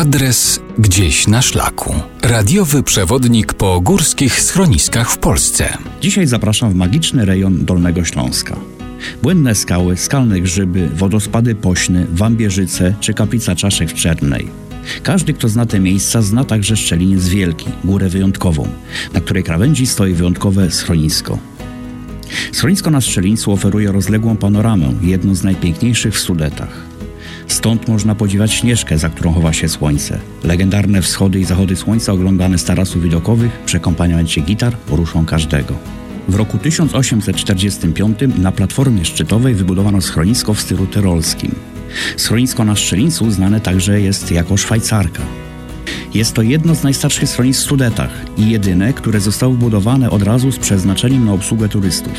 Adres gdzieś na szlaku. Radiowy przewodnik po górskich schroniskach w Polsce. Dzisiaj zapraszam w magiczny rejon Dolnego Śląska. Błędne skały, skalne grzyby, wodospady Pośny, Wambierzyce czy kaplica Czaszek w Czernej. Każdy, kto zna te miejsca, zna także Szczeliniec Wielki, górę wyjątkową, na której krawędzi stoi wyjątkowe schronisko. Schronisko na Szczelińcu oferuje rozległą panoramę, jedną z najpiękniejszych w Sudetach. Stąd można podziwiać Śnieżkę, za którą chowa się słońce. Legendarne wschody i zachody słońca oglądane z tarasów widokowych przy akompanamencie gitar poruszą każdego. W roku 1845 na platformie szczytowej wybudowano schronisko w stylu tyrolskim. Schronisko na Szczelińcu znane także jest jako Szwajcarka. Jest to jedno z najstarszych schronisk w Sudetach i jedyne, które zostało budowane od razu z przeznaczeniem na obsługę turystów.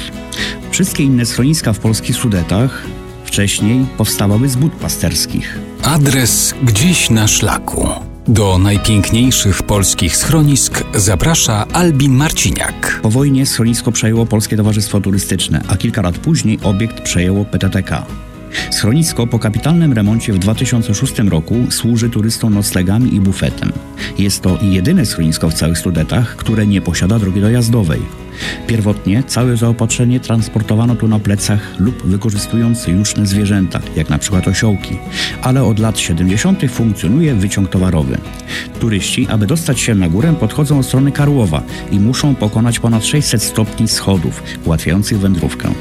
Wszystkie inne schroniska w polskich Sudetach wcześniej powstawały z bud pasterskich. Adres gdzieś na szlaku. Do najpiękniejszych polskich schronisk zaprasza Albin Marciniak. Po wojnie schronisko przejęło Polskie Towarzystwo Turystyczne, a kilka lat później obiekt przejęło PTTK. Schronisko po kapitalnym remoncie w 2006 roku służy turystom noclegami i bufetem. Jest to jedyne schronisko w całych Studetach, które nie posiada drogi dojazdowej. Pierwotnie całe zaopatrzenie transportowano tu na plecach lub wykorzystując juczne zwierzęta, jak na przykład osiołki, ale od lat 70. funkcjonuje wyciąg towarowy. Turyści, aby dostać się na górę, podchodzą od strony Karłowa i muszą pokonać ponad 600 stopni schodów, ułatwiających wędrówkę.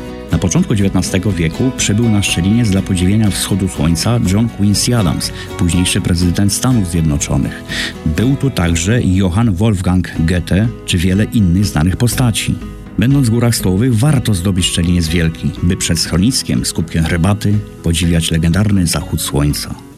Początku XIX wieku przybył na Szczeliniec dla podziwiania wschodu słońca John Quincy Adams, późniejszy prezydent Stanów Zjednoczonych. Był tu także Johann Wolfgang Goethe czy wiele innych znanych postaci. Będąc w górach stołowych, warto zdobyć Szczeliniec Wielki, by przed schroniskiem z kubkiem herbaty podziwiać legendarny zachód słońca.